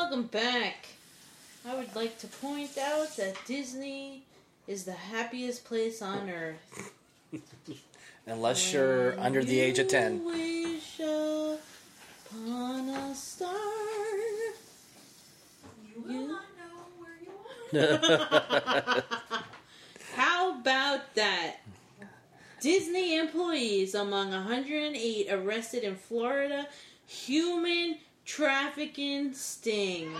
Welcome back. I would like to point out that Disney is the happiest place on earth. Unless you're When under the age of 10. Wish upon a star. You will You- not know where you are. How about that? Disney employees among 108 arrested in Florida human trafficking sting.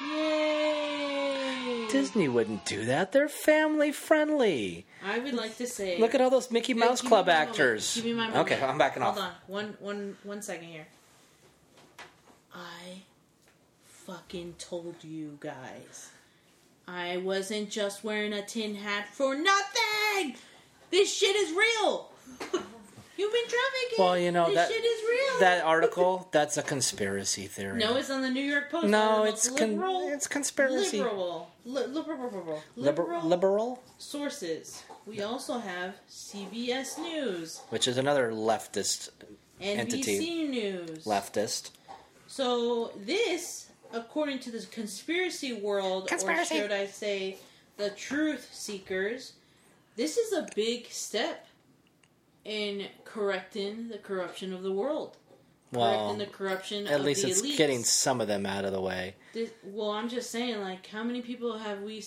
Yay! Disney wouldn't do that. They're family friendly. I would like to say. Look at all those Mickey Mouse Club actors. Give me my moment. Okay, I'm backing Hold off. Hold on, one, one, one second here. I fucking told you guys. I wasn't just wearing a tin hat for nothing. This shit is real. Human trafficking. Well, you know this that shit is real. that article. That's a conspiracy theory. No, it's on the New York Post. No, One of the it's most Con- it's conspiracy. Liberal, li- liberal, liberal, Liber- liberal liberal, sources. We also have CBS News, which is another leftist NBC Entity. News, leftist. So this, according to the conspiracy world, Conspiracy. or should I say, the truth seekers, this is a big step in correcting the corruption of the world. Well, correcting the corruption at of least it's elites. getting some of them out of the way. This, well, I'm just saying, like, how many people have we?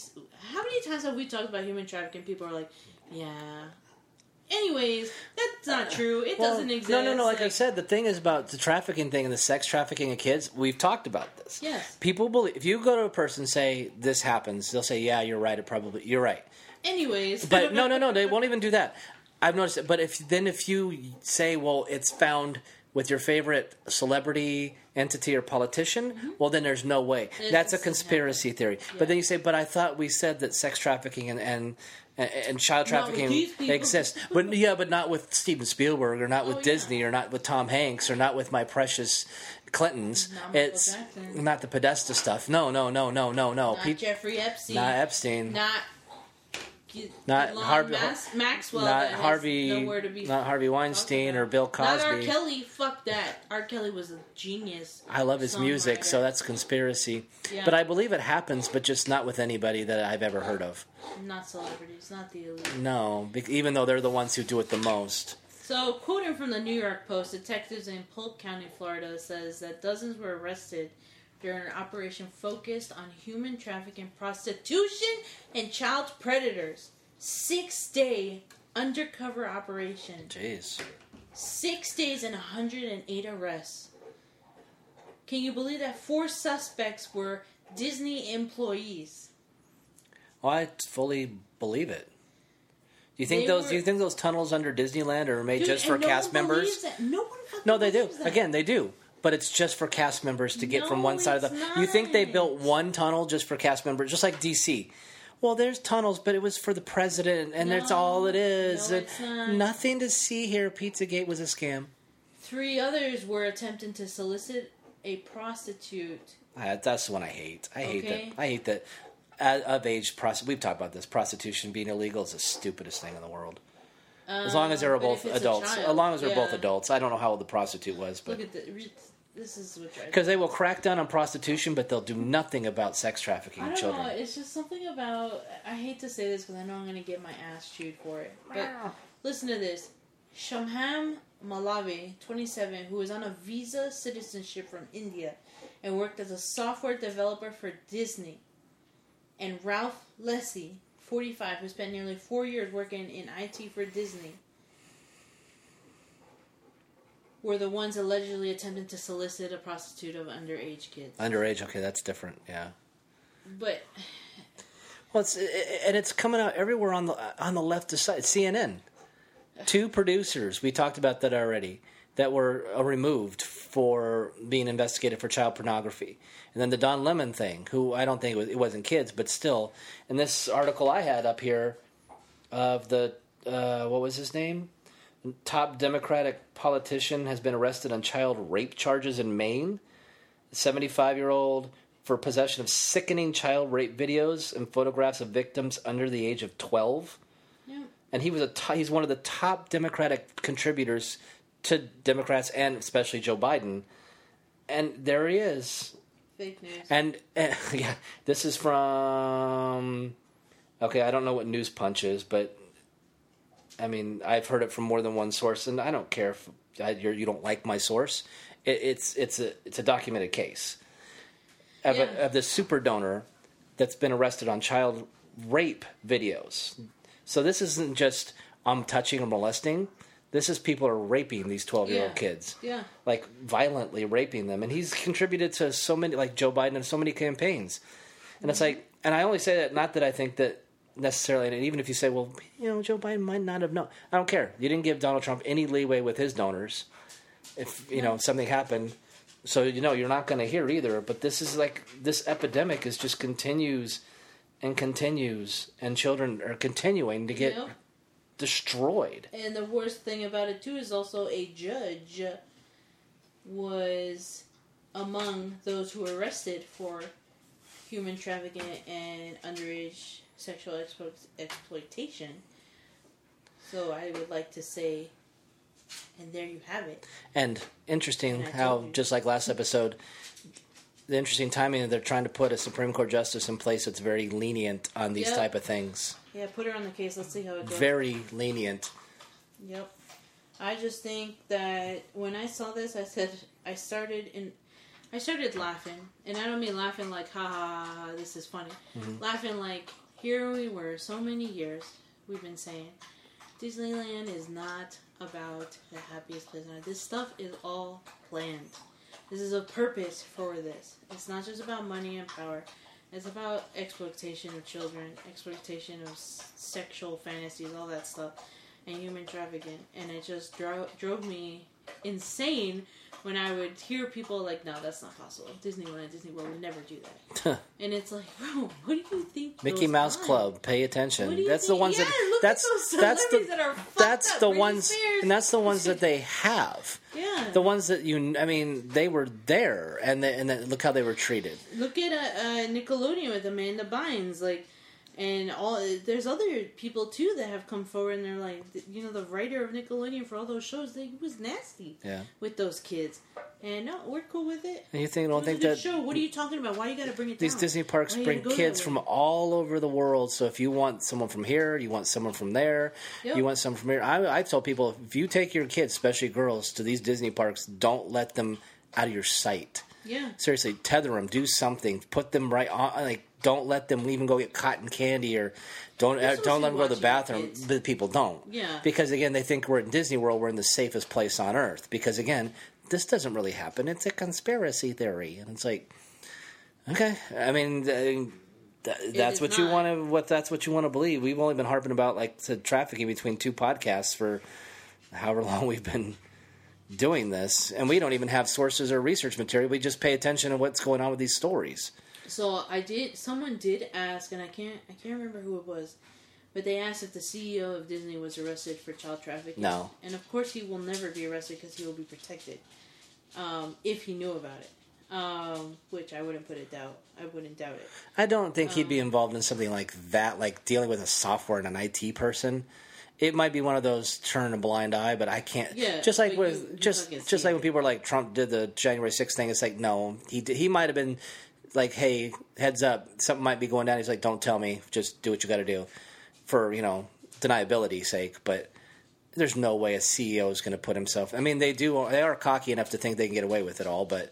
How many times have we talked about human trafficking? People are like, yeah. Anyways, that's not true. It Well, doesn't exist. No, no, no. Like, I said, the thing is about the trafficking thing and the sex trafficking of kids. We've talked about this. Yes. People believe if you go to a person and say this happens, they'll say, "Yeah, you're right. It probably you're right." Anyways, But no, no, no. They won't even do that. I've noticed it. But if then if you say, "Well, it's found with your favorite celebrity entity or politician," well, then there's no way. Mm-hmm. It That's a conspiracy theory. But then you say, "But I thought we said that sex trafficking and." and and child trafficking exists, but yeah, but not with Steven Spielberg, or not with Oh, yeah. Disney, or not with Tom Hanks, or not with my precious Clintons. Not it's not the Podesta stuff. No, no, no, no, no, no. Not Pe- Jeffrey Epstein. not Epstein. Not. Not Harvey- Mas- Maxwell. not Harvey, nowhere to be not Harvey Weinstein or. Bill Not R. Kelly. Fuck that. R. Kelly was a genius. I love his music, so that's conspiracy. Yeah. But I believe it happens, but just not with anybody that I've ever heard of. not celebrities, not the elite. No, even though they're the ones who do it the most. So, quoting from the New York Post, detectives in Polk County, Florida, says that dozens were arrested during an operation focused on human trafficking, prostitution, and child predators. Six day undercover operation. Jeez. Six days and 108 arrests. Can you believe that four suspects were Disney employees? Well, I fully believe it. Do you think They those? were- Do you think those tunnels under Disneyland are made Dude, just for no cast members? that. No one No, they do. that. Again, they do. But it's just for cast members to get from one side of the. it's You think they built one tunnel just for cast members, just like DC? Well, there's tunnels, but it was for the president, and that's all it is. no, not. Nothing to see here. Pizzagate was a scam. Three others were attempting to solicit a prostitute. Uh, that's the one I hate. I hate Okay. that. I hate that. Uh, of age, prosti- we've talked about this. Prostitution being illegal is the stupidest thing in the world. As long as they're Uh, both if it's a adults. child, As long as they're both adults. I don't know how old the prostitute was, but Look at the. Re- This is what because they will crack down on prostitution, but they'll do nothing about sex trafficking I don't children. know. It's just something about. I hate to say this because I know I'm going to get my ass chewed for it. But listen to this. Shamham Malavi, 27, who is on a visa citizenship from India and worked as a software developer for Disney. And Ralph Leslie, 45, who spent nearly four years working in IT for Disney, were the ones allegedly attempting to solicit a prostitute of underage kids. Underage, okay, that's different. Yeah. But Well, it's and it's coming out everywhere on the on the left side. CNN, two producers. We talked about that already. That were uh, removed for being investigated for child pornography, and then the Don Lemon thing. Who I don't think it, was, it wasn't kids, but still. In this article I had up here, of the uh, what was his name? Top Democratic politician has been arrested on child rape charges in Maine. 75 year old for possession of sickening child rape videos and photographs of victims under the age of 12. Yeah. And he was a t- he's one of the top Democratic contributors to Democrats and especially Joe Biden. And there he is Fake news. And uh, yeah, this is from. Okay, I don't know what News Punch is, but I mean, I've heard it from more than one source, and I don't care if I, you're, you don't like my source. It, it's it's a it's a documented case of, Yeah. a, of this super donor that's been arrested on child rape videos. So this isn't just I'm touching or molesting. This is people are raping these twelve year old kids Yeah. like violently raping them and he's contributed to so many like joe biden and so many campaigns and it's mm-hmm. like and i only say that not that i think that necessarily and even if you say well you know joe biden might not have known i don't care. You didn't give donald trump any leeway with his donors if you know something happened. So you know you're not going to hear either but this is like this epidemic is just continues and continues and children are continuing to get destroyed. And the worst thing about it too is also a judge was among those who were arrested for human trafficking and underage sexual explo- exploitation. So I would like to say, and there you have it. And interesting And how, just like last episode, the interesting timing that they're trying to put a Supreme Court justice in place that's very lenient on these Yep. type of things. Yeah, put her on the case. Let's see how it goes. Very lenient. Yep. I just think that when I saw this, I said I started in, I started laughing, and I don't mean laughing like ha ha ha, ha this is funny. Mm-hmm. Laughing like here we were so many years we've been saying Disneyland is not about the happiest place on earth. This stuff is all planned. This is a purpose for this. It's not just about money and power. It's about exploitation of children, exploitation of s- sexual fantasies, all that stuff, and human trafficking. And it just dro- drove me insane when I would hear people like, "No, that's not possible. Disneyland, Disney World would never do that." and it's like, bro, what do you think? Mickey Mouse on? Club, pay attention. That's the ones Yeah, that that's that's the that are that's the ones and that's the ones that they have. Yeah. The ones that you I mean, they were there and they, and then look how they were treated. Look at uh, uh, Nickelodeon with Amanda Bynes, like, and all. There's other people too that have come forward, and they're like, you know, the writer of Nickelodeon for all those shows, they, was nasty Yeah. with those kids, and no, we're cool with it. And you think don't think that show. What are you talking about? Why you got to bring it These down? Disney parks Why bring kids from all over the world. So if you want someone from here, you want someone from there, Yep. you want someone from here. I, I tell people if you take your kids, especially girls, to these Disney parks, don't let them out of your sight. Yeah, Seriously, tether them, do something, put them right on. Like, don't let them even go get cotton candy or don't uh, don't let them go to the bathroom. But people don't. Yeah. Because again, they think we're in Disney World. We're in the safest place on earth. Because again, this doesn't really happen. It's a conspiracy theory, and it's like, okay. I mean. Th- that's what you want to. What that's what you want to believe. We've only been harping about like the trafficking between two podcasts for however long we've been doing this, and we don't even have sources or research material. We just pay attention to what's going on with these stories. So I did. Someone did ask, and I can't. I can't remember who it was, but they asked if the CEO of Disney was arrested for child trafficking. No. And of course, he will never be arrested because he will be protected. Um, if he knew about it, um, which I wouldn't put it doubt. I wouldn't doubt it. I don't think he'd be involved in something like that, like dealing with a software and an IT person. It might be one of those turn a blind eye, but I can't. Yeah, just like with you- you just just like it. when people are like Trump did the January 6th thing. It's like no, he did, he might have been like, hey, heads up, something might be going down. He's like, don't tell me, just do what you got to do for you know deniability's sake. But there's no way a CEO is going to put himself. I mean, they do. They are cocky enough to think they can get away with it all, but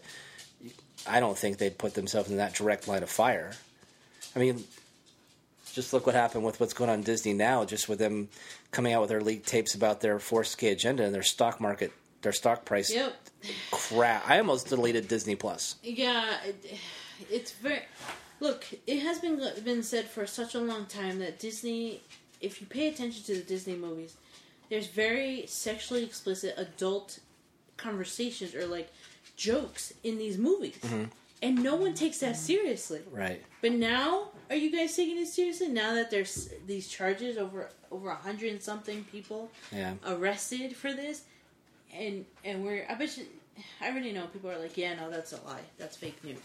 I don't think they'd put themselves in that direct line of fire. I mean, just look what happened with what's going on in Disney now. Just with them coming out with their leaked tapes about their forced gay agenda and their stock market, their stock price Yep. crap. I almost deleted Disney Plus. Yeah, it, it's very. Look, it has been been said for such a long time that Disney, if you pay attention to the Disney movies, there's very sexually explicit adult conversations or like jokes in these movies, mm-hmm. and no one takes that seriously. Right. But now, are you guys taking it seriously? Now that there's these charges over over a hundred and something people Yeah. arrested for this, and and we're I bet you I already know people are like, yeah, no, that's a lie, that's fake news.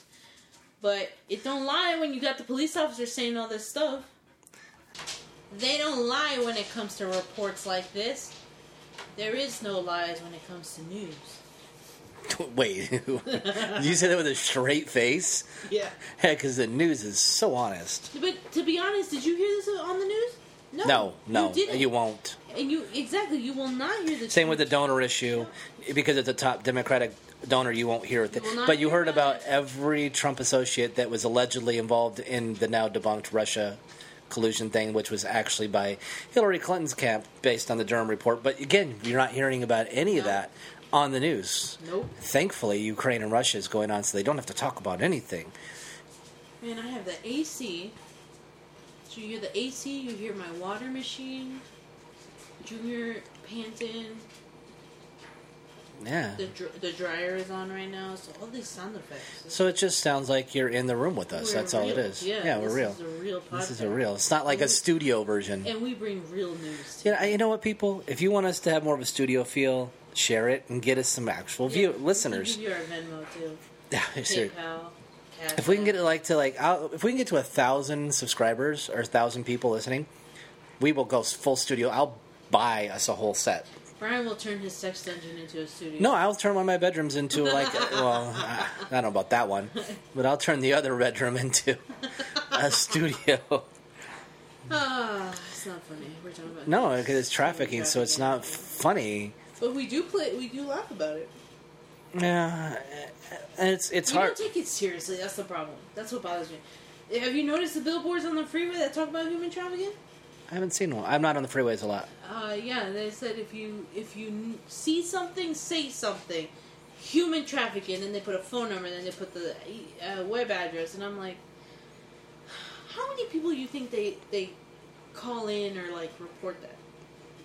But it don't lie when you got the police officers saying all this stuff. They don't lie when it comes to reports like this. There is no lies when it comes to news. Wait, you said that with a straight face? Yeah. Yeah, because the news is so honest. But to be honest, did you hear this on the news? No. No, no, You, you won't. And you exactly, you will not hear the. Same with the donor issue, because it's a top Democratic donor, you won't hear it. You will But you heard about it. every Trump associate that was allegedly involved in the now debunked Russia collusion thing, which was actually by Hillary Clinton's camp, based on the Durham report. But again, you're not hearing about any of that on the news. Nope. Thankfully, Ukraine and Russia is going on, so they don't have to talk about anything. Man, I have the AC. So you hear the AC, you hear my water machine, Junior panting, Yeah. the dr- the dryer is on right now, so all these sound effects. So it just sounds like you're in the room with us. We're That's all it is. real. is. Yeah, we're real. this. Is a real podcast. This is a real. It's not like a studio version. And we bring real news. You know, you know what, people? If you want us to have more of a studio feel, share it and get us some actual view Yeah, listeners. We give you our Venmo too. Yeah, sure. PayPal. If we can get it like to like, I'll, if we can get to a thousand subscribers or a thousand people listening, we will go full studio. I'll buy us a whole set. Brian will turn his sex dungeon into a studio. No, I'll turn one of my bedrooms into like, well, I I don't know about that one, but I'll turn the other bedroom into a studio. Ah, it's not funny. We're talking about No, because it's trafficking, so it's not funny. But we do play. We do laugh about it. Yeah, and it's it's we hard. don't take it seriously. That's the problem. That's what bothers me. Have you noticed the billboards on the freeway that talk about human trafficking? I haven't seen one. I'm not on the freeways a lot. Uh, yeah, they said if you if you see something, say something. Human trafficking, and they put a phone number, and then they put the uh, web address, and I'm like, how many people do you think they they call in or like report that?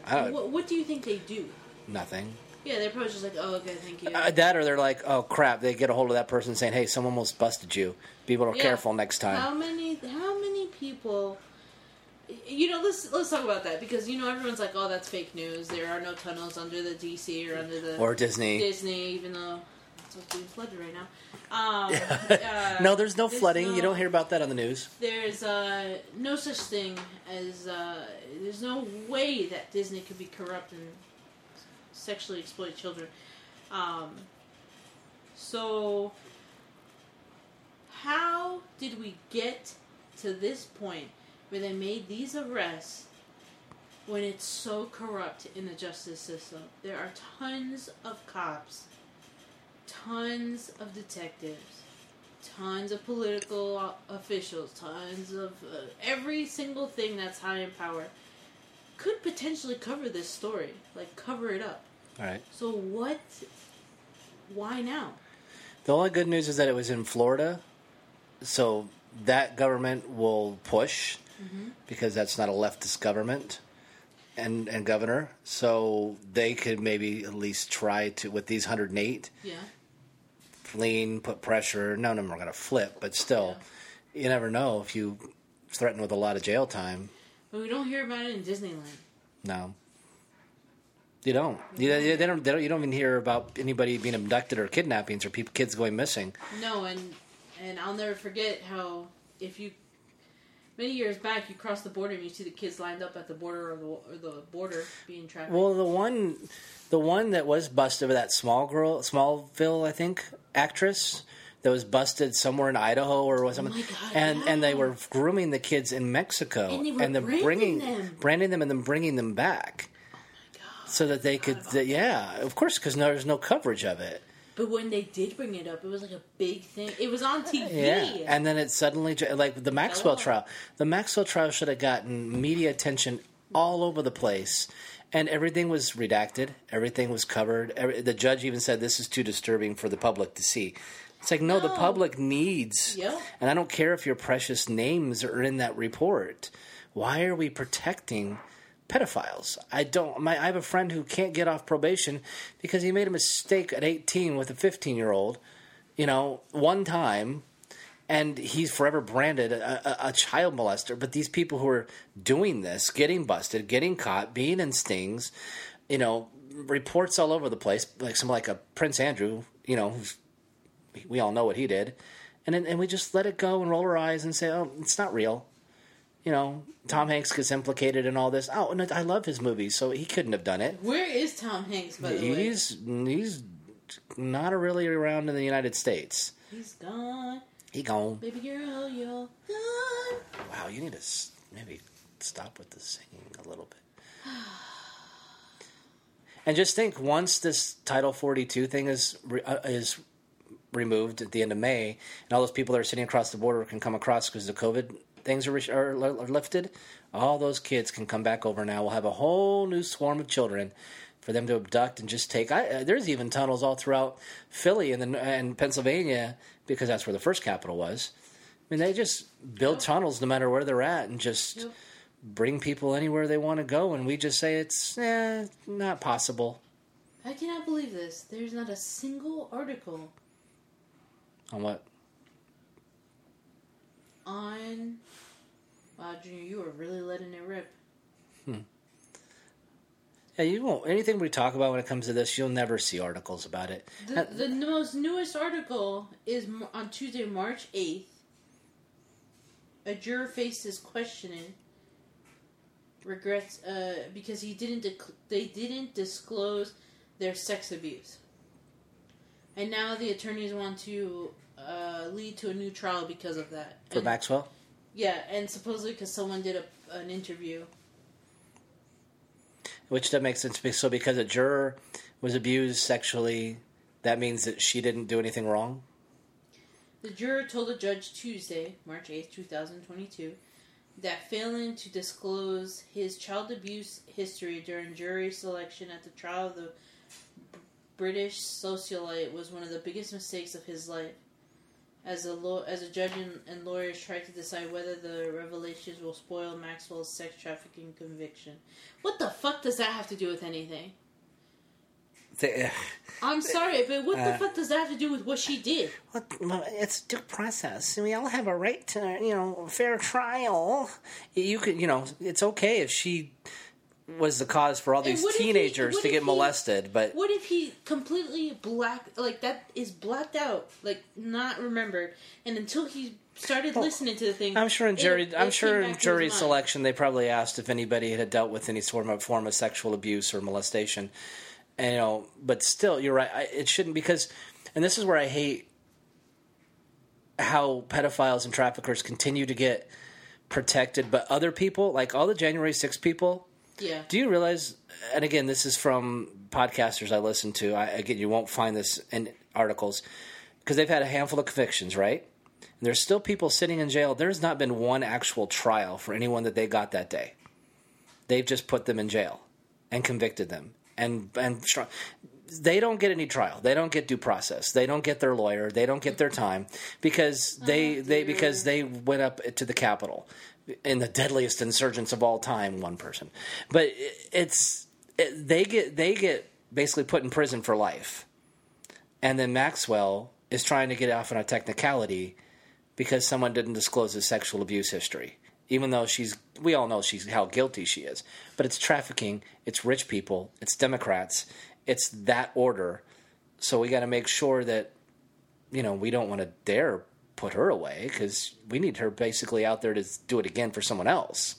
I What, what do you think they do? nothing. Yeah, they're probably just like, oh, okay, thank you. Uh, that or they're like, oh crap, they get a hold of that person saying, hey, someone almost busted you. Be a little Yeah. careful next time. How many? How many people? You know, let's let's talk about that because you know everyone's like, "Oh, that's fake news." There are no tunnels under the DC or under the or Disney. Disney, even though what's being flooded right now. Um, uh, no, there's no flooding. no- You don't hear about that on the news. There's uh, no such thing as uh, there's no way that Disney could be corrupt and sexually exploit children. Um, so, how did we get to this point where they made these arrests when it's so corrupt in the justice system? There are tons of cops, tons of detectives, tons of political officials, tons of uh, every single thing that's high in power could potentially cover this story, like cover it up. All right. So what? Why now? The only good news is that it was in Florida, so that government will push mm-hmm. because that's not a leftist government and and governor. So they could maybe at least try to with these 108 Yeah. lean, put pressure. None of them are going to flip, but still, you never know if you threaten with a lot of jail time. But we don't hear about it in Disneyland. No. You don't. You, they don't. They don't. You don't even hear about anybody being abducted or kidnappings or people, kids going missing. No, and and I'll never forget how if you many years back you cross the border and you see the kids lined up at the border or the, or the border being trafficked. Well, the one, the one that was busted with that small girl, Smallville, I think, actress that was busted somewhere in Idaho or oh something, Oh my God, and and they were grooming the kids in Mexico, And they were then bringing them. branding them and then bringing them back. So that they could, that, yeah, of course, because no, there's no coverage of it. but when they did bring it up, it was like a big thing. It was on TV. Yeah, and then it suddenly like the Maxwell Hello. trial. The Maxwell trial should have gotten media attention all over the place, and everything was redacted. Everything was covered. Every, the judge even said this is too disturbing for the public to see. It's like no, the public needs, Yep. and I don't care if your precious names are in that report. Why are we protecting? Pedophiles. I don't. My, I have a friend who can't get off probation because he made a mistake at 18 with a 15 year old. You know, one time, and he's forever branded a, a, a child molester. But these people who are doing this, getting busted, getting caught, being in stings, you know, reports all over the place, like some like a Prince Andrew. You know, we all know what he did, and and we just let it go and roll our eyes and say, oh, it's not real you know, Tom Hanks gets implicated in all this. Oh, and I love his movies, so he couldn't have done it. Where is Tom Hanks, by the way? He's he's not really around in the United States. He's gone. He gone. Baby girl, you're gone. Wow, you need to maybe stop with the singing a little bit. And just think, once this Title 42 thing is uh, is removed at the end of May, and all those people that are sitting across the border can come across because the COVID things are, are, are lifted, all those kids can come back over now. We'll have a whole new swarm of children for them to abduct and just take. I, uh, there's even tunnels all throughout Philly and the, and Pennsylvania because that's where the first capital was. I mean, they just build tunnels no matter where they're at and just Yep. bring people anywhere they want to go, and we just say it's eh, not possible. I cannot believe this. There's not a single article On what? On. Wow, Junior, you are really letting it rip. Hmm. Yeah, you won't. Anything we talk about when it comes to this, you'll never see articles about it. The, the most newest article is on Tuesday, March 8th. A juror faces questioning regrets uh, because he didn't dec- they didn't disclose their sex abuse. And now the attorneys want to uh, lead to a new trial because of that. For And- Maxwell? Yeah, and supposedly because someone did a, an interview. Which that makes sense. So because a juror was abused sexually, that means that she didn't do anything wrong? The juror told the judge Tuesday, March 8th, 2022, that failing to disclose his child abuse history during jury selection at the trial of the British socialite was one of the biggest mistakes of his life. As a law, as a judge and, and lawyers tried to decide whether the revelations will spoil Maxwell's sex trafficking conviction. What the fuck does that have to do with anything? They, I'm sorry, but what the Uh, fuck does that have to do with what she did? Well, it's due process. We all have a right to, you know, fair trial. You could, you know, it's okay if she was the cause for all these if he- teenagers to get he- molested, but What if he completely black like that is blacked out, like not remembered, and until he started listening to the thing, I'm sure in jury, it I'm came sure in back to his jury selection they probably asked if anybody had dealt with any sort of form of sexual abuse or molestation, and you know, but still, you're right. I, it shouldn't because, and this is where I hate how pedophiles and traffickers continue to get protected, but other people, like all the January 6 people, Yeah, do you realize? And again, this is from podcasters I listen to. I, again, you won't find this in articles because they've had a handful of convictions, right? And there's still people sitting in jail. There's not been one actual trial for anyone that they got that day. They've just put them in jail and convicted them, and and they don't get any trial. They don't get due process. They don't get their lawyer. They don't get their time because they Oh, they because they went up to the Capitol in the deadliest insurgents of all time. One person, but it's it, they get they get basically put in prison for life, and then Maxwell is trying to get off on a technicality because someone didn't disclose his sexual abuse history. Even though she's, we all know she's how guilty she is, but it's trafficking, it's rich people, it's Democrats, it's that order. So we got to make sure that, you know, we don't want to dare put her away because we need her basically out there to do it again for someone else.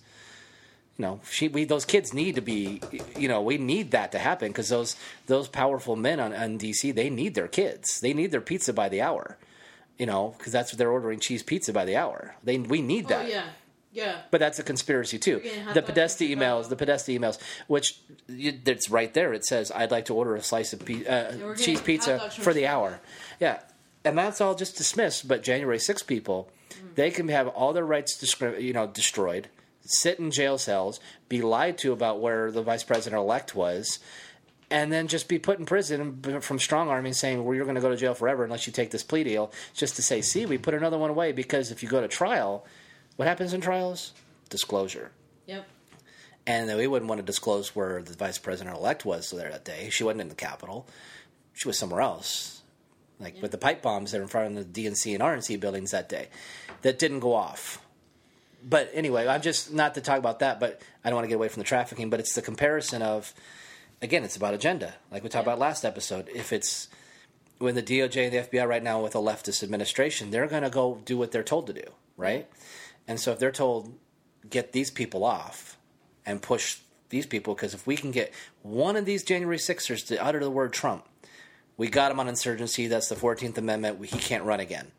You know, she, we, those kids need to be, you know, we need that to happen because those those powerful men on, on DC, they need their kids, they need their pizza by the hour you know, because that's what they're ordering cheese pizza by the hour. They we need oh that. yeah, yeah. But that's a conspiracy too. The Podesta emails, the Podesta emails, which it's right there. It says, "I'd like to order a slice of pi- uh, cheese pizza for the hour." Yeah, and that's all just dismissed. But January 6 people, Mm. they can have all their rights, discri- you know, destroyed, sit in jail cells, be lied to about where the vice president elect was. And then just be put in prison from strong arming, saying, "Well, you're going to go to jail forever unless you take this plea deal." Just to say, "See, we put another one away because if you go to trial, what happens in trials? Disclosure." Yep. and then we wouldn't want to disclose where the vice president elect was there that day. She wasn't in the Capitol; she was somewhere else, like with the pipe bombs that were in front of the DNC and RNC buildings that day, that didn't go off. But anyway, I'm just not to talk about that. But I don't want to get away from the trafficking. But it's the comparison of, again, it's about agenda, like we talked Yeah. about last episode. If it's when the DOJ and the FBI right now with a leftist administration, they're going to go do what they're told to do, right? And so if they're told get these people off and push these people, because if we can get one of these January Sixers to utter the word Trump, We got him on insurgency. That's the Fourteenth Amendment. He can't run again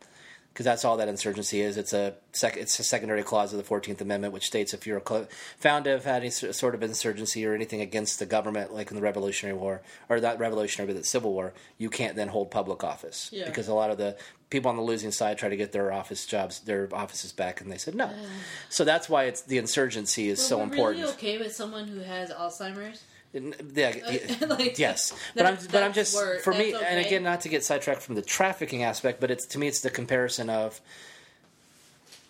because that's all that insurgency is. It's a sec- it's a secondary clause of the Fourteenth Amendment, which states if you're cl- found to have had any sort of insurgency or anything against the government, like in the Revolutionary War or not Revolutionary, but the Civil War, you can't then hold public office Yeah. because a lot of the people on the losing side try to get their office jobs, their offices back, and they said no. so that's why it's the insurgency is so we're important. Really okay with someone who has Alzheimer's? N- Yeah, Like, yes, but I'm but I'm just for me, that's and again, not to get sidetracked from the trafficking aspect, but it's to me, it's the comparison of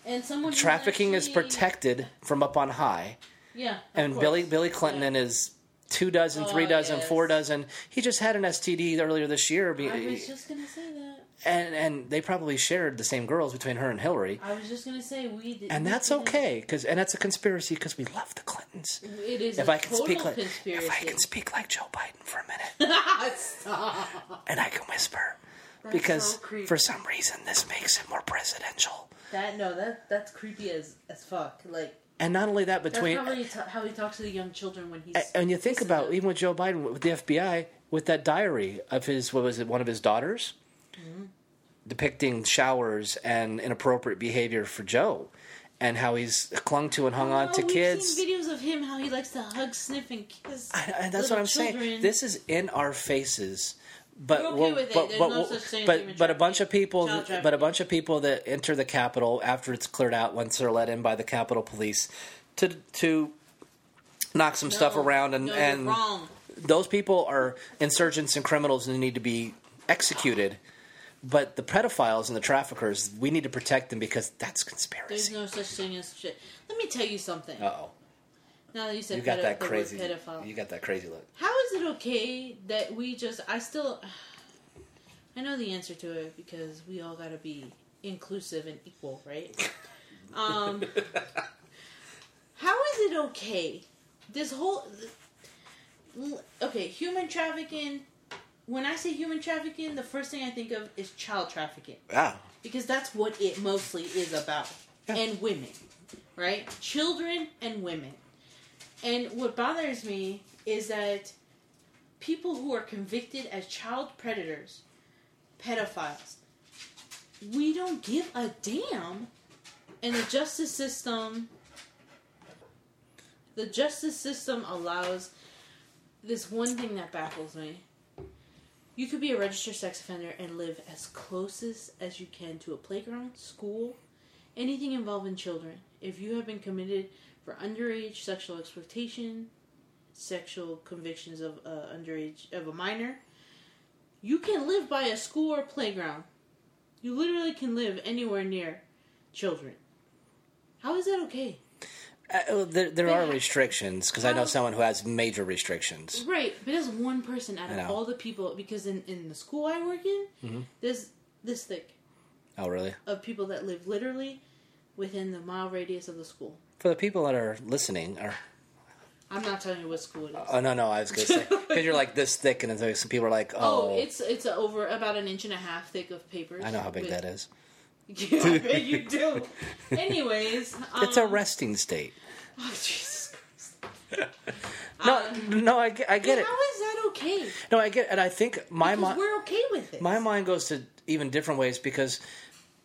And someone trafficking is protected from up on high, Yeah, and course. Billy Billy Clinton Yeah. and his two dozen, Oh, three dozen, yes. four dozen. He just had an STD earlier this year, I was just gonna say that. And and they probably shared the same girls between her and Hillary, I was just gonna say we did, and that's okay because and that's a conspiracy because we love the Clintons. It is If a I can speak like conspiracy. if I can speak like Joe Biden for a minute, Stop. and I can whisper. That's because so for some reason this makes it more presidential. That no, that that's creepy as as fuck. Like And not only that, between probably ta- how he talks to the young children when he's. and you think about even with Joe Biden with the FBI with that diary of his what was it one of his daughters Mm-hmm. depicting showers and inappropriate behavior for Joe and how he's clung to and hung on Oh, to we've kids. Videos of him how he likes to hug, sniff, and kiss. I, and that's what I'm children. saying. This is in our faces. But okay with but There's but, no such thing but, but a bunch of people but a bunch of people that enter the Capitol after it's cleared out once they're let in by the Capitol Police to to knock some stuff around and no, and wrong. those people are insurgents and criminals and need to be executed. But the pedophiles and the traffickers, we need to protect them because that's conspiracy. There's no such thing as shit. Let me tell you something. Uh oh, now that you said you got pedo- that crazy. pedophile. You got that crazy look. How is it okay that we just? I still, I know the answer to it because we all got to be inclusive and equal, right? Um, how is it okay? This whole, okay, human trafficking. When I say human trafficking, the first thing I think of is child trafficking Wow. because that's what it mostly is about. Yeah. And women, right? Children and women. And what bothers me is that people who are convicted as child predators, pedophiles, we don't give a damn. And the justice system, the justice system allows this one thing that baffles me. You could be a registered sex offender and live as closest as you can to a playground, school, anything involving children. If you have been committed for underage sexual exploitation, sexual convictions of uh, underage of a minor, you can live by a school or playground. You literally can live anywhere near children. How is that okay? Uh, there there are restrictions because I know someone who has major restrictions. Right, but there's one person out of know. all the people because in, in the school I work in, Mm-hmm. there's this thick Oh, really? of people that live literally within the mile radius of the school. For the people that are listening, are I'm not telling you what school it is. oh no no, I was gonna say because you're like this thick, and then some people are like, oh, oh, it's it's over about an inch and a half thick of papers. I know how big with- that is. Yeah, I bet you do. Anyways, It's a um, resting state. Oh, Jesus Christ. No, Um, no, I, get- I get it. How is that okay? No, I get, it. and I think my mind, we're okay with it. my mind goes to even different ways because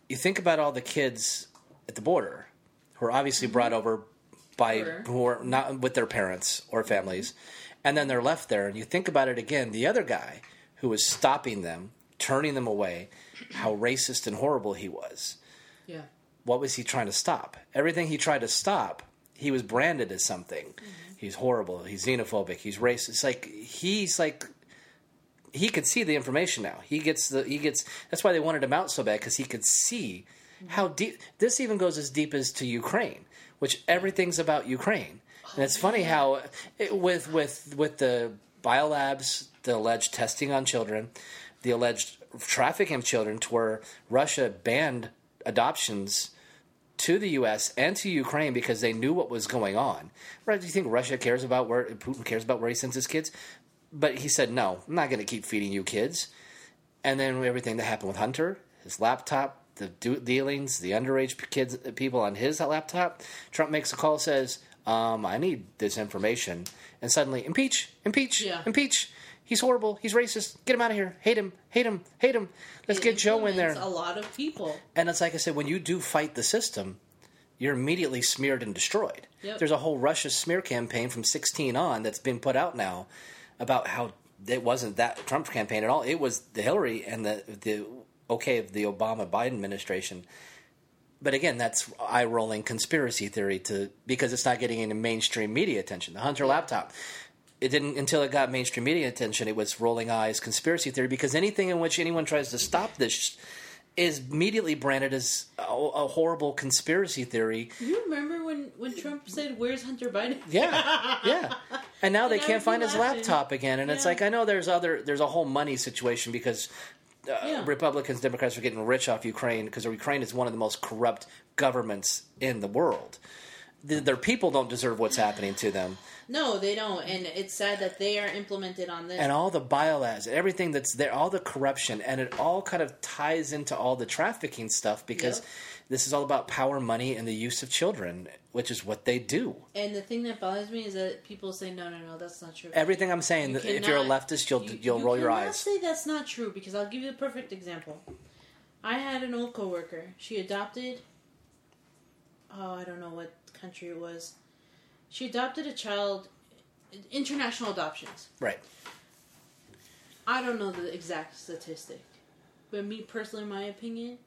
you think about all the kids at the border who are obviously brought over by Sure. who are not with their parents or families, and then they're left there. And you think about it again, the other guy who was stopping them, turning them away, how racist and horrible he was. yeah. What was he trying to stop? Everything he tried to stop, he was branded as something. Mm-hmm. He's horrible. He's xenophobic. He's racist. It's like he's like he could see the information now. He gets the he gets. That's why they wanted him out so bad because he could see mm-hmm. how deep. This even goes as deep as to Ukraine, which everything's about Ukraine. Oh, and it's funny how it, with with with the biolabs, the alleged testing on children, the alleged trafficking of children, to where Russia banned adoptions to the U.S. and to Ukraine because they knew what was going on. Right? Do you think Russia cares about where Putin cares about where he sends his kids? But he said, "No, I'm not going to keep feeding you kids." And then everything that happened with Hunter, his laptop, the dealings, the underage kids, people on his laptop. Trump makes a call, says, um, "I need this information," and suddenly impeach, impeach, Yeah. impeach. He's horrible. He's racist. Get him out of here. Hate him. Hate him. Hate him. Let's It get Joe in there. A lot of people. And it's like I said, when you do fight the system, you're immediately smeared and destroyed. Yep. There's a whole Russia smear campaign from 16 on that's been put out now about how it wasn't that Trump campaign at all. It was the Hillary and the the okay of the Obama Biden administration. But again, that's eye rolling conspiracy theory to because it's not getting any mainstream media attention. The Hunter laptop. It didn't until it got mainstream media attention. It was rolling eyes conspiracy theory because anything in which anyone tries to stop this is immediately branded as a, a horrible conspiracy theory. You remember when, when Trump said, "Where's Hunter Biden?" Yeah, yeah. And now they And I can't find his laughing. laptop again. And it's like I know there's other there's a whole money situation because uh, Yeah. Republicans, Democrats are getting rich off Ukraine because Ukraine is one of the most corrupt governments in the world. Th- Their people don't deserve what's happening to them, No, they don't, and it's sad that they are implemented on this. and all the biolabs, everything that's there, all the corruption, and it all kind of ties into all the trafficking stuff because Yep. this is all about power, money, and the use of children, which is what they do. And the thing that bothers me is that people say, "No, no, no, that's not true." Everything I'm saying, You that if you're a leftist, you'll you- you'll you roll your cannot eyes. Say that's not true because I'll give you a perfect example. I had an old coworker. She adopted. Oh, I don't know what country was. She adopted a child. International adoptions. Right. I don't know the exact statistic, but me personally, in my opinion,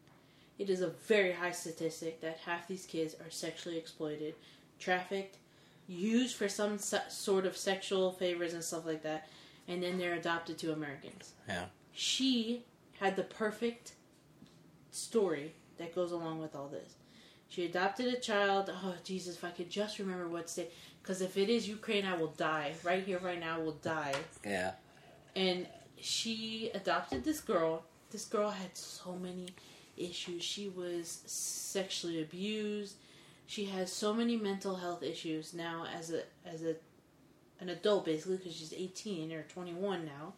it is a very high statistic that half these kids are sexually exploited, trafficked, used for some se- sort of sexual favors and stuff like that, and then they're adopted to Americans. Yeah. She had the perfect story that goes along with all this. She adopted a child. Oh Jesus! If I could just remember what state, because if it is Ukraine, I will die right here, right now. I will die Yeah. and she adopted this girl. This girl had so many issues. She was sexually abused. She has so many mental health issues now as a as a an adult basically because she's 18 or 21 now.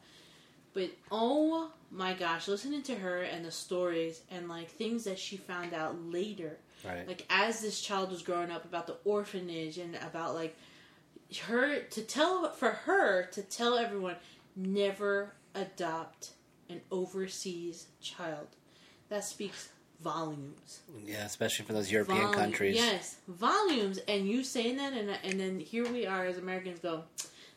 But oh my gosh, listening to her and the stories and like things that she found out later Right. like as this child was growing up about the orphanage and about like her to tell for her to tell everyone never adopt an overseas child that speaks volumes yeah, especially for those European Volu- countries. yes volumes and you saying that and, and then here we are as americans go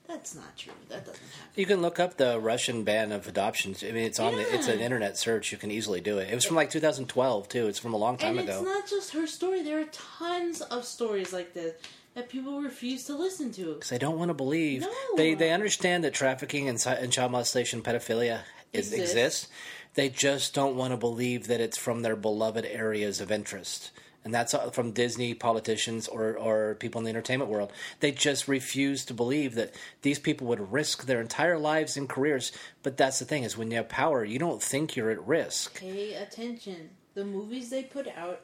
that's not true that doesn't happen You can look up the Russian ban of adoptions. I mean, it's on the, it's an internet search. You can easily do it. It was from like 2012 too. It's from a long time and ago. it's not just her story there are tons of stories like this that people refuse to listen to Because they don't want to believe. No. They they understand that trafficking and, and child molestation, pedophilia is, Exists. exists. They just don't want to believe that it's from their beloved areas of interest. And that's uh, from Disney, politicians, or, or people in the entertainment world. They just refuse to believe that these people would risk their entire lives and careers. But that's the thing is when you have power, you don't think you're at risk. pay attention the movies they put out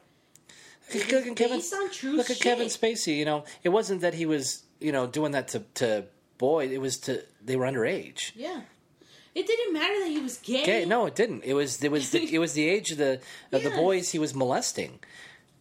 Look at Kevin, based on true look at. Kevin Spacey. You know, it wasn't that he was you know doing that to to boy. It was to they were underage. Yeah. It didn't matter that he was gay. Okay, no, it didn't. It was it was the, it was the age of the of the boys he was molesting,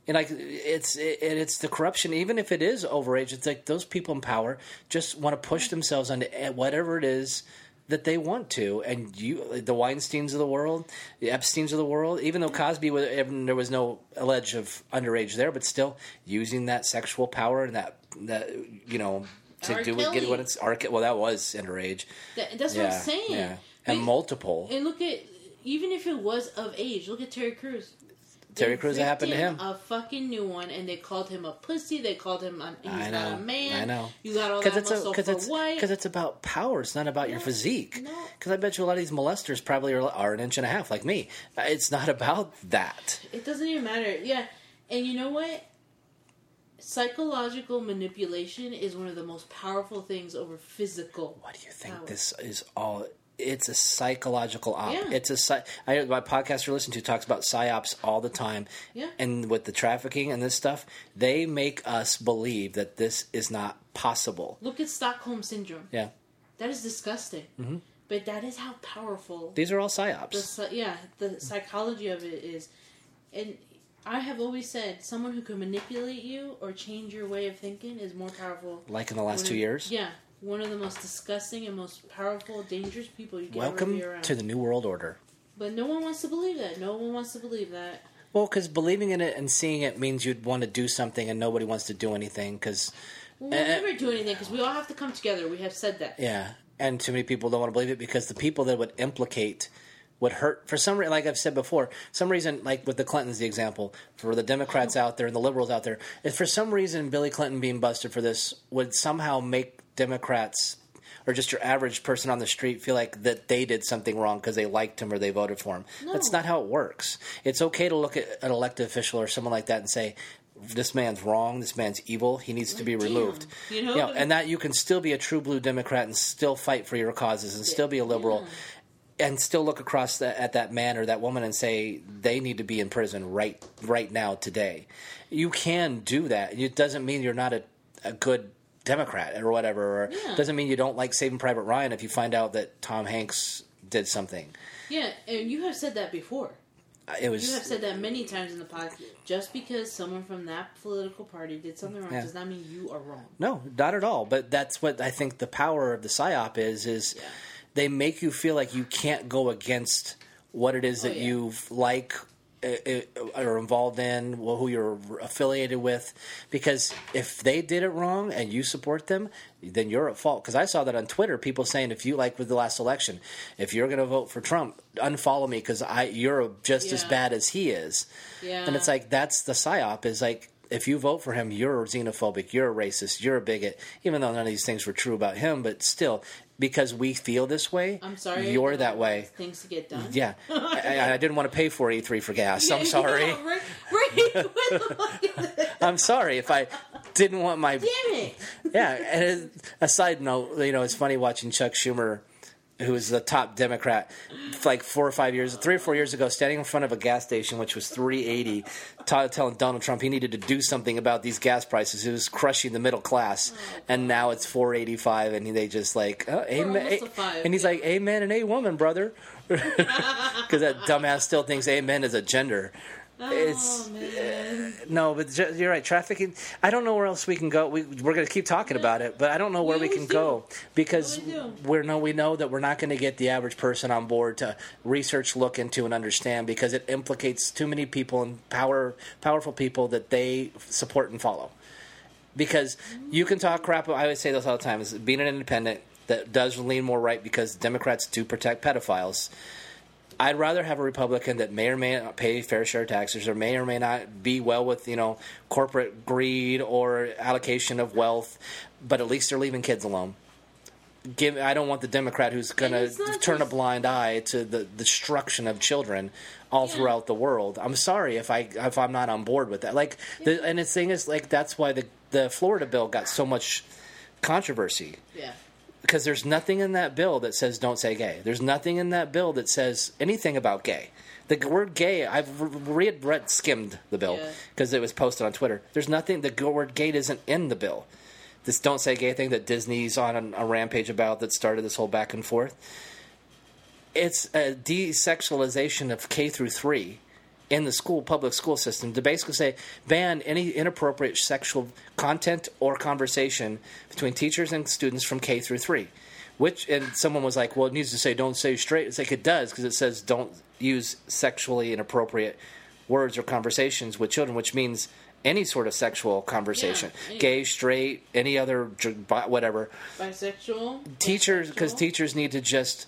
and like it's it, it's the corruption. Even if it is overage, it's like those people in power just want to push themselves onto whatever it is that they want to. And you, the Weinstein's of the world, the Epstein's of the world. Even though Cosby, was, there was no alleged of underage there, but still using that sexual power and that that you know. To R. do it, get what it's Well, that was underage. That- that's yeah, what I'm saying. Yeah, and But- multiple. And look at even if it was of age, look at Terry Crews. Terry Crews, it happened to him. A fucking new one, and they called him a pussy. They called him a, he's I not a man. I know. You got all that it's a, muscle cause for it's white. because it's about power. It's not about your No, physique. no. Because I bet you a lot of these molesters probably are, are an inch and a half like me. It's not about that. It doesn't even matter. Yeah. And you know what? Psychological manipulation is one of the most powerful things over physical. Why do you think power. this is all? It's a psychological op. Yeah. It's a psy- I, my podcaster I listen to talks about psyops all the time. Yeah. And with the trafficking and this stuff, they make us believe that this is not possible. Look at Stockholm syndrome. Yeah. That is disgusting. Mm-hmm. But that is how powerful These are all psyops. psy- yeah the psychology of it is. And I have always said someone who can manipulate you or change your way of thinking is more powerful. Like in the last two years. Yeah, one of the most disgusting and most powerful, dangerous people you can ever be around. to the New World Order. But no one wants to believe that. No one wants to believe that. Well, because believing in it and seeing it means you'd want to do something, and nobody wants to do anything. Because We'll Uh, never do anything because we all have to come together. We have said that. yeah, and too many people don't want to believe it because the people that would implicate would hurt for some reason. Like I've said before, some reason, like with the Clintons, the example for the Democrats out there and the liberals out there, if for some reason Billy Clinton being busted for this would somehow make Democrats or just your average person on the street feel like that they did something wrong because they liked him or they voted for him. No. That's not how it works. It's okay to look at an elected official or someone like that and say, "This man's wrong. This man's evil. He needs to be Damn. removed." You know? and that you can still be a true blue Democrat and still fight for your causes and still be a liberal. And still look across the, at that man or that woman and say they need to be in prison right right now today. You can do that. It doesn't mean you're not a, a good Democrat or whatever. Or Yeah. doesn't mean you don't like Saving Private Ryan if you find out that Tom Hanks did something. Yeah, and you have said that before. Uh, It was You have said that many times in the podcast. Just because someone from that political party did something wrong Yeah. does not mean you are wrong. No, not at all. But that's what I think the power of the psyop is: is Yeah. they make you feel like you can't go against what it is that Oh, yeah. you like are involved in, who you're affiliated with, because if they did it wrong and you support them, then you're at fault. Because I saw that on Twitter, people saying if you like with the last election, if you're going to vote for Trump, unfollow me because I you're just as bad as he is. Yeah. And it's like that's the psyop is like if you vote for him, you're xenophobic, you're a racist, you're a bigot. Even though none of these things were true about him, but still, because we feel this way, I'm sorry. you're that way. Things to get done. Yeah, I, I didn't want to pay for E3 for gas. I'm sorry. yeah, right, right. What the this? I'm sorry if I didn't want my Damn it! yeah. And a side note, you know, it's funny watching Chuck Schumer, who is the top Democrat, like four or five years, three or four years ago, standing in front of a gas station which was 380, t- telling Donald Trump he needed to do something about these gas prices. It was crushing the middle class, and now it's 485, and they just like, oh, amen, five, and he's yeah. like, amen and a woman, brother, because that dumbass still thinks amen is a gender. It's oh uh, man. no, but ju- you're right. Trafficking. I don't know where else we can go. We, we're going to keep talking about it, but I don't know where We we, can do. go because We we're no. We know that we're not going to get the average person on board to research, look into, and understand because it implicates too many people and power, powerful people that they support and follow. Because you can talk crap. I always say this all the time: is being an independent that does lean more right because Democrats do protect pedophiles. I'd rather have a Republican that may or may not pay fair share taxes or may or may not be well with, you know, corporate greed or allocation of wealth, but at least they're leaving kids alone. Give I don't want the Democrat who's going to turn a blind eye to the destruction of children all Yeah. throughout the world. I'm sorry if I if I'm not on board with that. Like the and the thing is like that's why the the Florida bill got so much controversy Yeah. Because there's nothing in that bill that says don't say gay. There's nothing in that bill that says anything about gay. The word gay, I've read, read skimmed the bill Yeah. because it was posted on Twitter. There's nothing. The word gay isn't in the bill. This don't say gay thing that Disney's on a rampage about that started this whole back and forth. It's a desexualization of K through three in the school public school system to basically say ban any inappropriate sexual content or conversation between teachers and students from K through three. Which and someone was like, well, it needs to say don't say straight. It's like it does because it says don't use sexually inappropriate words or conversations with children, which means any sort of sexual conversation, Yeah, gay, straight, any other whatever. Bisexual. Teachers, because teachers need to just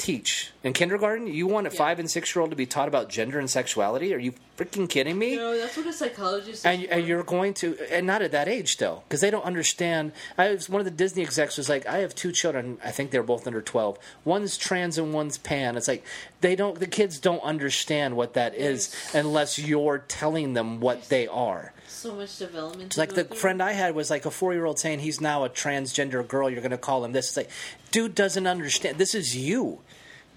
teach in kindergarten. You want a Yeah. five and six year old to be taught about gender and sexuality? Are you freaking kidding me? No, that's what a psychologist. and, is and you're going to and not at that age still because they don't understand i was one of the disney execs was like i have two children i think they're both under 12 one's trans and one's pan it's like they don't the kids don't understand what that is unless you're telling them what they are so much development. like the through. friend i had was like a four year old saying he's now a transgender girl you're going to call him this it's like dude doesn't understand this is you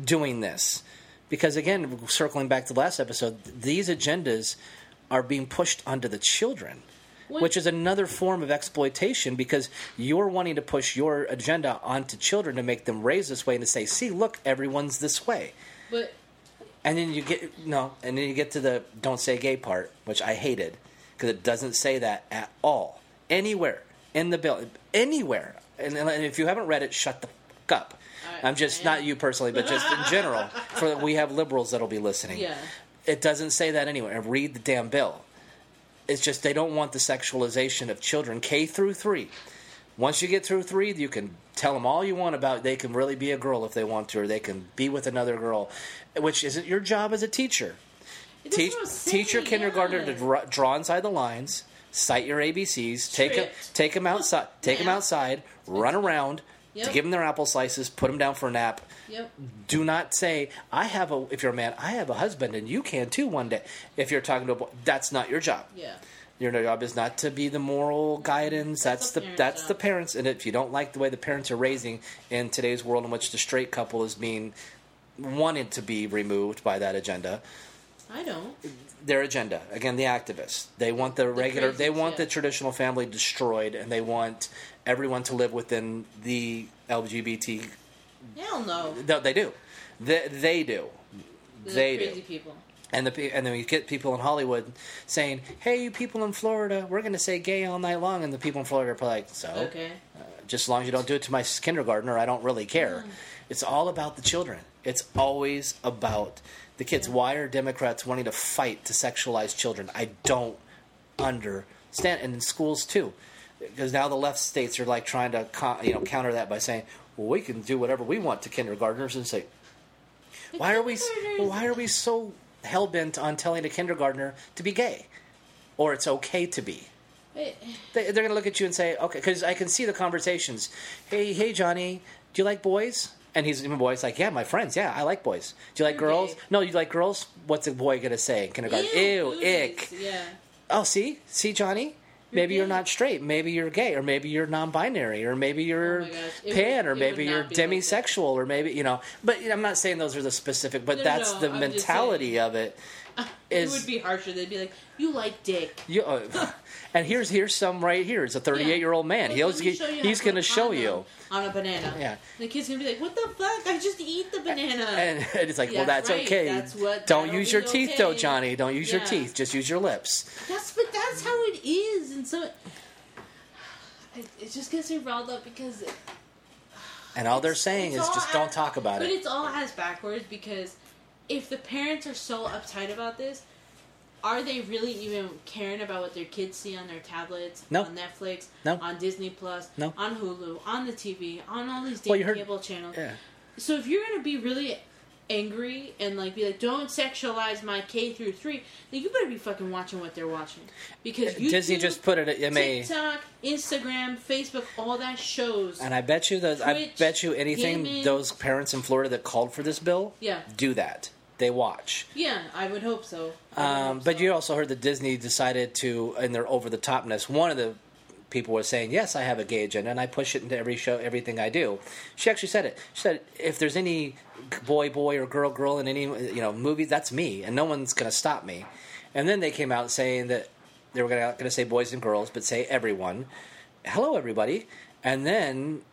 doing this. Because again circling back to the last episode these agendas are being pushed onto the children When- which is another form of exploitation because you're wanting to push your agenda onto children to make them raise this way and to say see look everyone's this way. But and then you get no and then you get to the don't say gay part which i hated because it doesn't say that at all. Anywhere in the bill anywhere. And, and if you haven't read it, shut the fuck up. I'm just not you personally, but just in general. For we have liberals that'll be listening. Yeah. It doesn't say that anywhere. Read the damn bill. It's just they don't want the sexualization of children K through three. Once you get through three, you can tell them all you want about they can really be a girl if they want to, or they can be with another girl, which isn't your job as a teacher. Teach, teach your kindergartner yeah. to draw, draw inside the lines, cite your ABCs, take them, take them outside, take them outside, run around, to give them their apple slices, put them down for a nap. Yep. Do not say, "I have a." If you're a man, I have a husband, and you can too one day. If you're talking to a boy, that's not your job. Yeah. Your job is not to be the moral guidance. That's, That's the parent's that's the parents. And if you don't like the way the parents are raising in today's world, in which the straight couple is being wanted to be removed by that agenda, I don't. their agenda again, the activists. They want the regular. they want yeah. the traditional family destroyed, and they want everyone to live within the LGBT. Hell no. No, they do. They, they do. They're They crazy do. people. And the and then we get people in Hollywood saying, "Hey, you people in Florida, we're going to say gay all night long," and the people in Florida are like, "So, Okay. Uh, just as long as you don't do it to my kindergartner, I don't really care." Mm. It's all about the children. It's always about the kids. Why are Democrats wanting to fight to sexualize children? I don't understand. And in schools too, because now the left states are like trying to co- you know counter that by saying, "Well, we can do whatever we want to kindergartners," and say, why are we why are we so hell bent on telling a kindergartner to be gay, or it's okay to be? It- They, they're going to look at you and say, okay, because I can see the conversations. Hey, hey, Johnny, do you like boys? And he's a boy's like, yeah, my friends, yeah, I like boys. Do you like You're girls? No, you like girls? What's a boy going to say in kindergarten? Ew, ick. boobies. Yeah. Oh, see, see, Johnny. Maybe you're not straight. Maybe you're gay, or maybe you're non-binary, or maybe oh you're Oh gosh. It pan, would- or maybe you're be like demisexual, or maybe you know. But you know, I'm not saying those are the specific, but No, that's no, the I'm mentality of it. It Is would be harsher. They'd be like, "You like dick." you, uh, and here's here's some right here. It's a 38 year old man. Well, He'll, let me show you how he's going to show you, on a banana. Yeah. the kid's gonna be like, "What the fuck? I just eat the banana." and, and it's like, well, That's that's right. okay. That's what- Don't use your teeth, though. Johnny. Don't use your teeth. Just use your lips. That's but that's how it is, and so it, it just gets me riled up because it, And all they're saying is just don't talk about but it. But it's all ass backwards because if the parents are so uptight about this, are they really even caring about what their kids see on their tablets, No. on Netflix, No. on Disney Plus, No. on Hulu, on the TV, on all these Well, heard- cable channels? Yeah. So if you're gonna be really angry and like be like, don't sexualize my K through three, then you better be fucking watching what they're watching because YouTube, Disney just put it at MA. TikTok, Instagram, Facebook, all that shows. And I bet you that I bet you anything gaming. those parents in Florida that called for this bill Yeah. do that. They watch. yeah, I would hope so. Um, hope but so. you also heard that Disney decided to, in their over the topness, one of the people were saying, "Yes, I have a gay agenda, and I push it into every show, everything I do." She actually said it. She said, "If there's any boy, boy, or girl, girl in any you know movie, that's me, and no one's going to stop me." And then they came out saying that they were going to say boys and girls, but say everyone. Hello, everybody, and then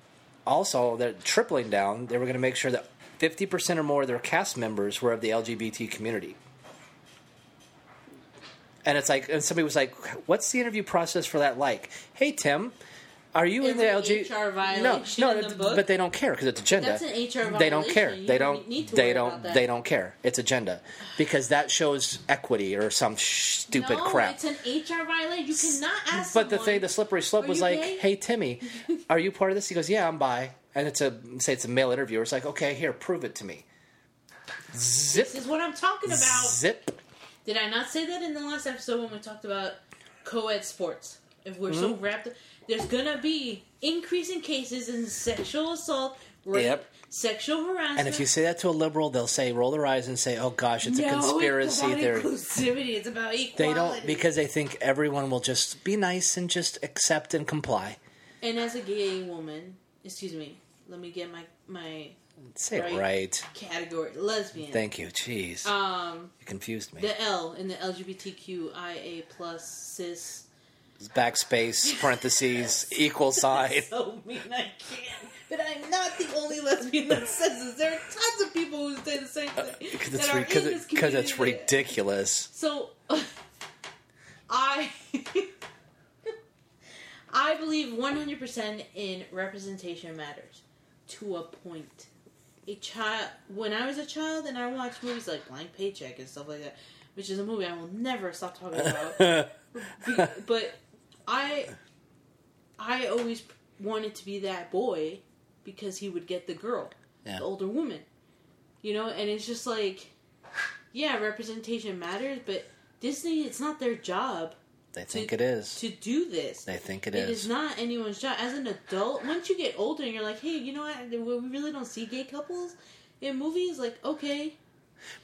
also they're tripling down. They were going to make sure that. 50% or more of their cast members were of the LGBT community. And it's like, and somebody was like, "What's the interview process for that like?" Hey, Tim, are you in the LG? HR violation no, no, the but they don't care because it's agenda. That's an HR violation. They don't care. You They don't need to they don't. They don't care. It's agenda because that shows equity or some stupid no, crap. it's an HR violation. You cannot ask. But the thing, the slippery slope was like, gay?" "Hey, Timmy, are you part of this?" He goes, "Yeah, I'm bi." And it's a say it's a male interviewer. It's like, okay, here, prove it to me. Zip, This is what I'm talking about. zip. Did I not say that in the last episode when we talked about co-ed sports? If we're so Mm-hmm. wrapped, up, there's gonna be increasing cases in sexual assault, rape, Yep. sexual harassment. And if you say that to a liberal, they'll say, roll their eyes and say, "Oh gosh, it's a conspiracy it's about theory." inclusivity. It's about equality. They don't because they think everyone will just be nice and just accept and comply. And as a gay woman, excuse me, let me get my my Say it Right. right. category lesbian. Thank you. Jeez, um, you confused me. the L in the LGBTQIA plus cis. Backspace parentheses equal sign. So mean I can't. But I'm not the only lesbian that says this. There are tons of people who say the same thing. Because that it's are ri- 'cause in it- 'cause it's ridiculous. So I I believe 100% in representation matters to a point. A child, when I was a child and I watched movies like Blank Paycheck and stuff like that, which is a movie I will never stop talking about. But I, I always wanted to be that boy because he would get the girl, Yeah. the older woman, you know. And it's just like, yeah, representation matters, but Disney, it's not their job They think it is. to do this. They think it It is. is not anyone's job. As an adult, once you get older and you're like, hey, you know what? We really don't see gay couples in movies. Like, okay,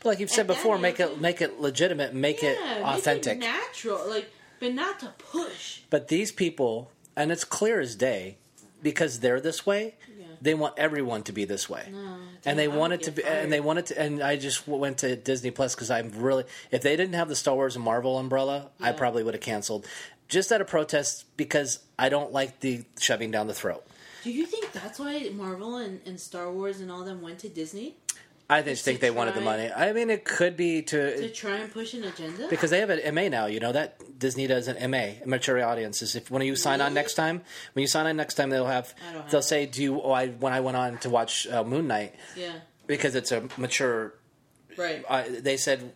But like you've said before, make it make it legitimate, make it authentic. make it natural. Like, but not to push. But these people, and it's clear as day, because they're this way. Yeah. They want everyone to be this way, No, and they want it to be. fired. And they want it to. And I just went to Disney Plus because I'm really. If they didn't have the Star Wars and Marvel umbrella, I probably would have canceled, just out of protest because I don't like the shoving down the throat. Do you think that's why Marvel and, and Star Wars and all them went to Disney I just think they wanted the money. I mean, it could be to to. try and push an agenda? because they have an MA now, you know that Disney does an MA, mature audiences. If when you sign on next time, when you sign on next time, they'll have have they'll it. say, "Do you?" Oh, I when I went on to watch uh, Moon Knight yeah, because it's a mature. right. Uh, they said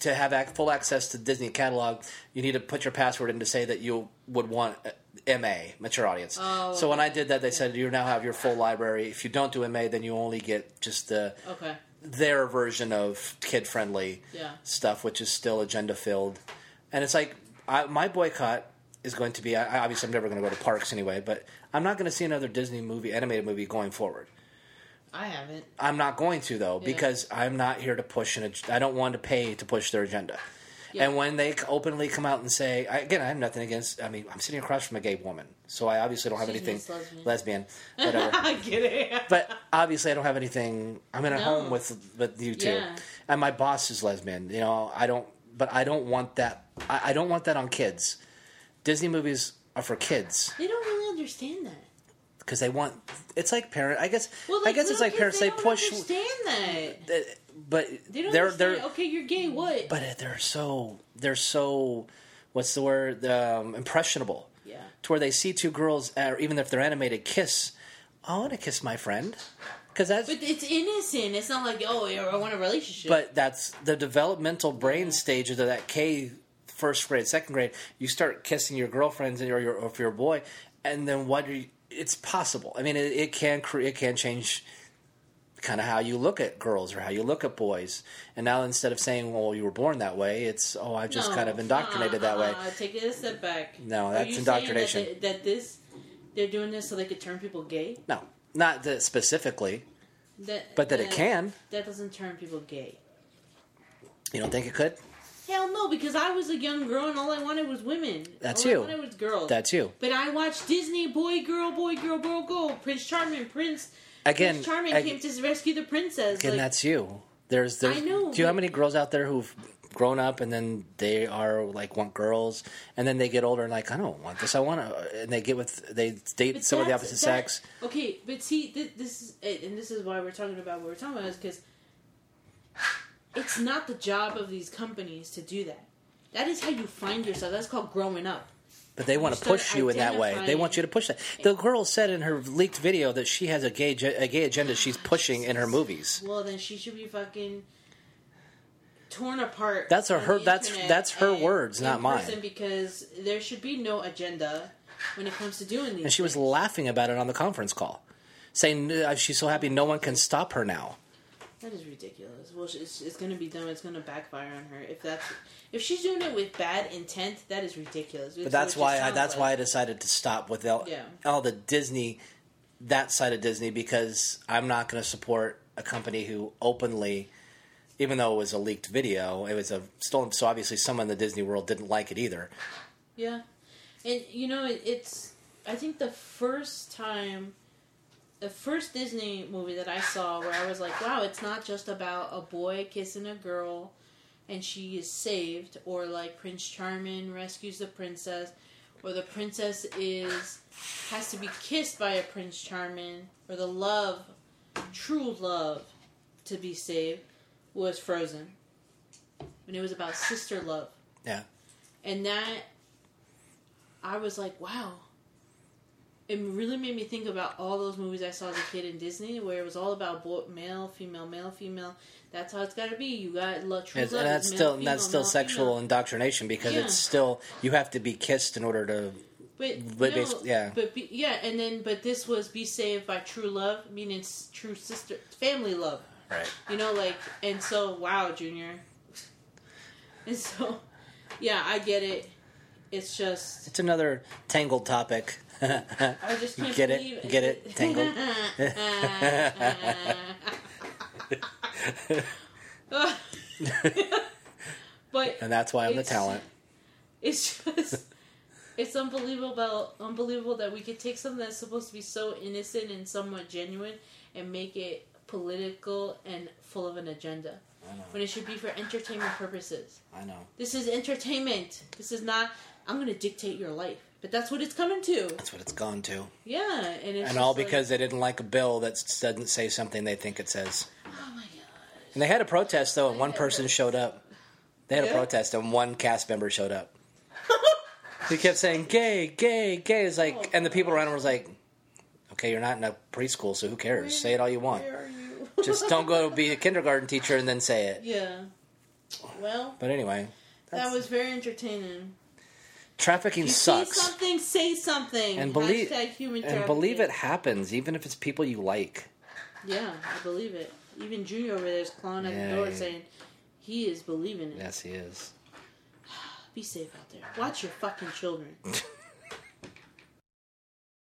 to have ac- full access to Disney catalog, you need to put your password in to say that you would want uh, MA, mature audience. Oh, so when I did that, they said you now have your full library. If you don't do MA, then you only get just the Okay, their version of kid friendly Yeah. stuff, which is still agenda filled. And it's like I, my boycott is going to be. I, obviously, I'm never going to go to parks anyway, but I'm not going to see another Disney movie, animated movie, going forward. I haven't. I'm not going to though Yeah. because I'm not here to push an. I don't want to pay to push their agenda. Yeah. And when they openly come out and say, I, again, I have nothing against. I mean, I'm sitting across from a gay woman, so I obviously don't have She's anything Lesbian. lesbian, whatever. I get it. but obviously I don't have anything. I'm in a No. home with with you two, Yeah. and my boss is lesbian. You know, I don't. But I don't want that. I, I don't want that on kids. Disney movies are for kids they don't really understand that. Because they want. It's like parent. I guess. Well, I guess it's like parents. They, don't push. Understand that? uh, But They don't they're understand. they're. okay, you're gay. What? But they're so they're so. What's the word? Um, impressionable. yeah. To where they see two girls, uh, even if they're animated, kiss. I want to kiss my friend because that's. But it's innocent. It's not like oh, I want a relationship. But that's the developmental brain stages of that K first grade, second grade. You start kissing your girlfriends and your, your or if you're a boy, and then what? Are you, it's possible. I mean, it, it can cre- it can change kind of how you look at girls or how you look at boys. And now instead of saying, "Well, you were born that way," it's, "Oh, I just No, kind of indoctrinated that way." uh-uh, Take it a step back. No, that's indoctrination. That, they- that this they're doing this so they could turn people gay. No, not that specifically, That, but that it can. That doesn't turn people gay. You don't think it could? Hell no, because I was a young girl and all I wanted was women. That's all you. I wanted was girls. That's you. But I watched Disney, boy, girl, boy, girl, girl, girl. Prince Charming, Prince. Again, Prince Charming ag- came to rescue the princess. Again, like, that's you. There's, there's. I know, Do you know how many girls out there who've grown up and then they are like want girls, and then they get older and like I don't want this. I want to, and they get with they date someone of the opposite that- sex. Okay, but see, this, this is and this is why we're talking about what we're talking about is because it's not the job of these companies to do that. That is how you find yourself. That's called growing up. But they want to push you in that way. They want you to push that. The girl said in her leaked video that she has a gay a gay agenda she's pushing in her movies. Well, then she should be fucking torn apart. That's her- her- that's- that's her and words, not mine. Because there should be no agenda when it comes to doing these. And she was laughing about it on the conference call, saying uh, she's so happy no one can stop her now. That is ridiculous. Well, it's, it's going to be dumb. It's going to backfire on her. If that's if she's doing it with bad intent, that is ridiculous. But that's why I, that's why I decided to stop with all, Yeah. all the Disney, that side of Disney, because I'm not going to support a company who openly, even though it was a leaked video, it was a stolen. So obviously, someone in the Disney world didn't like it either. Yeah, and you know it, it's. I think the first time, the first Disney movie that I saw where I was like, wow, it's not just about a boy kissing a girl, and she is saved, or like Prince Charming rescues the princess, or the princess is has to be kissed by a Prince Charming, or the love, true love, to be saved, was Frozen. And it was about sister love Yeah. and that I was like, wow, it really made me think about all those movies I saw as a kid in Disney, where it was all about boy, male, female, male, female. That's how it's got to be. You got love, true It's- love. and that's male, still female, that's still male, sexual female. indoctrination because Yeah. it's still you have to be kissed in order to But, but no, yeah. but be, yeah, and then but this was be saved by true love, meaning true sister, family love. right. You know, like, and so wow, Junior. And so, yeah, I get it. It's just It's another tangled topic. I just can't Get it? Get it? Tangled? but and that's why I'm the talent. it's just it's unbelievable unbelievable that we could take something that's supposed to be so innocent and somewhat genuine and make it political and full of an agenda I know. when it should be for entertainment purposes I know. this is entertainment this is not i'm going to dictate your life but that's what it's coming to That's what it's gone to. yeah and it's And all like, because they didn't like a bill that doesn't say something they think it says. oh my god And they had a protest though, and one person showed up. They had a protest, and one cast member showed up. He kept saying "gay, gay, gay." It's like, Oh, and the people around him was like, "Okay, you're not in a preschool, so who cares? Say it all you want. where are you Just don't go be a kindergarten teacher and then say it." yeah well But anyway, that was very entertaining trafficking you sucks, see something say something and believe and believe it happens, even if it's people you like. Yeah, I believe it. Even Junior over there is clawing at the door yeah. saying he is believing it. Yes, he is. Be safe out there. Watch your fucking children.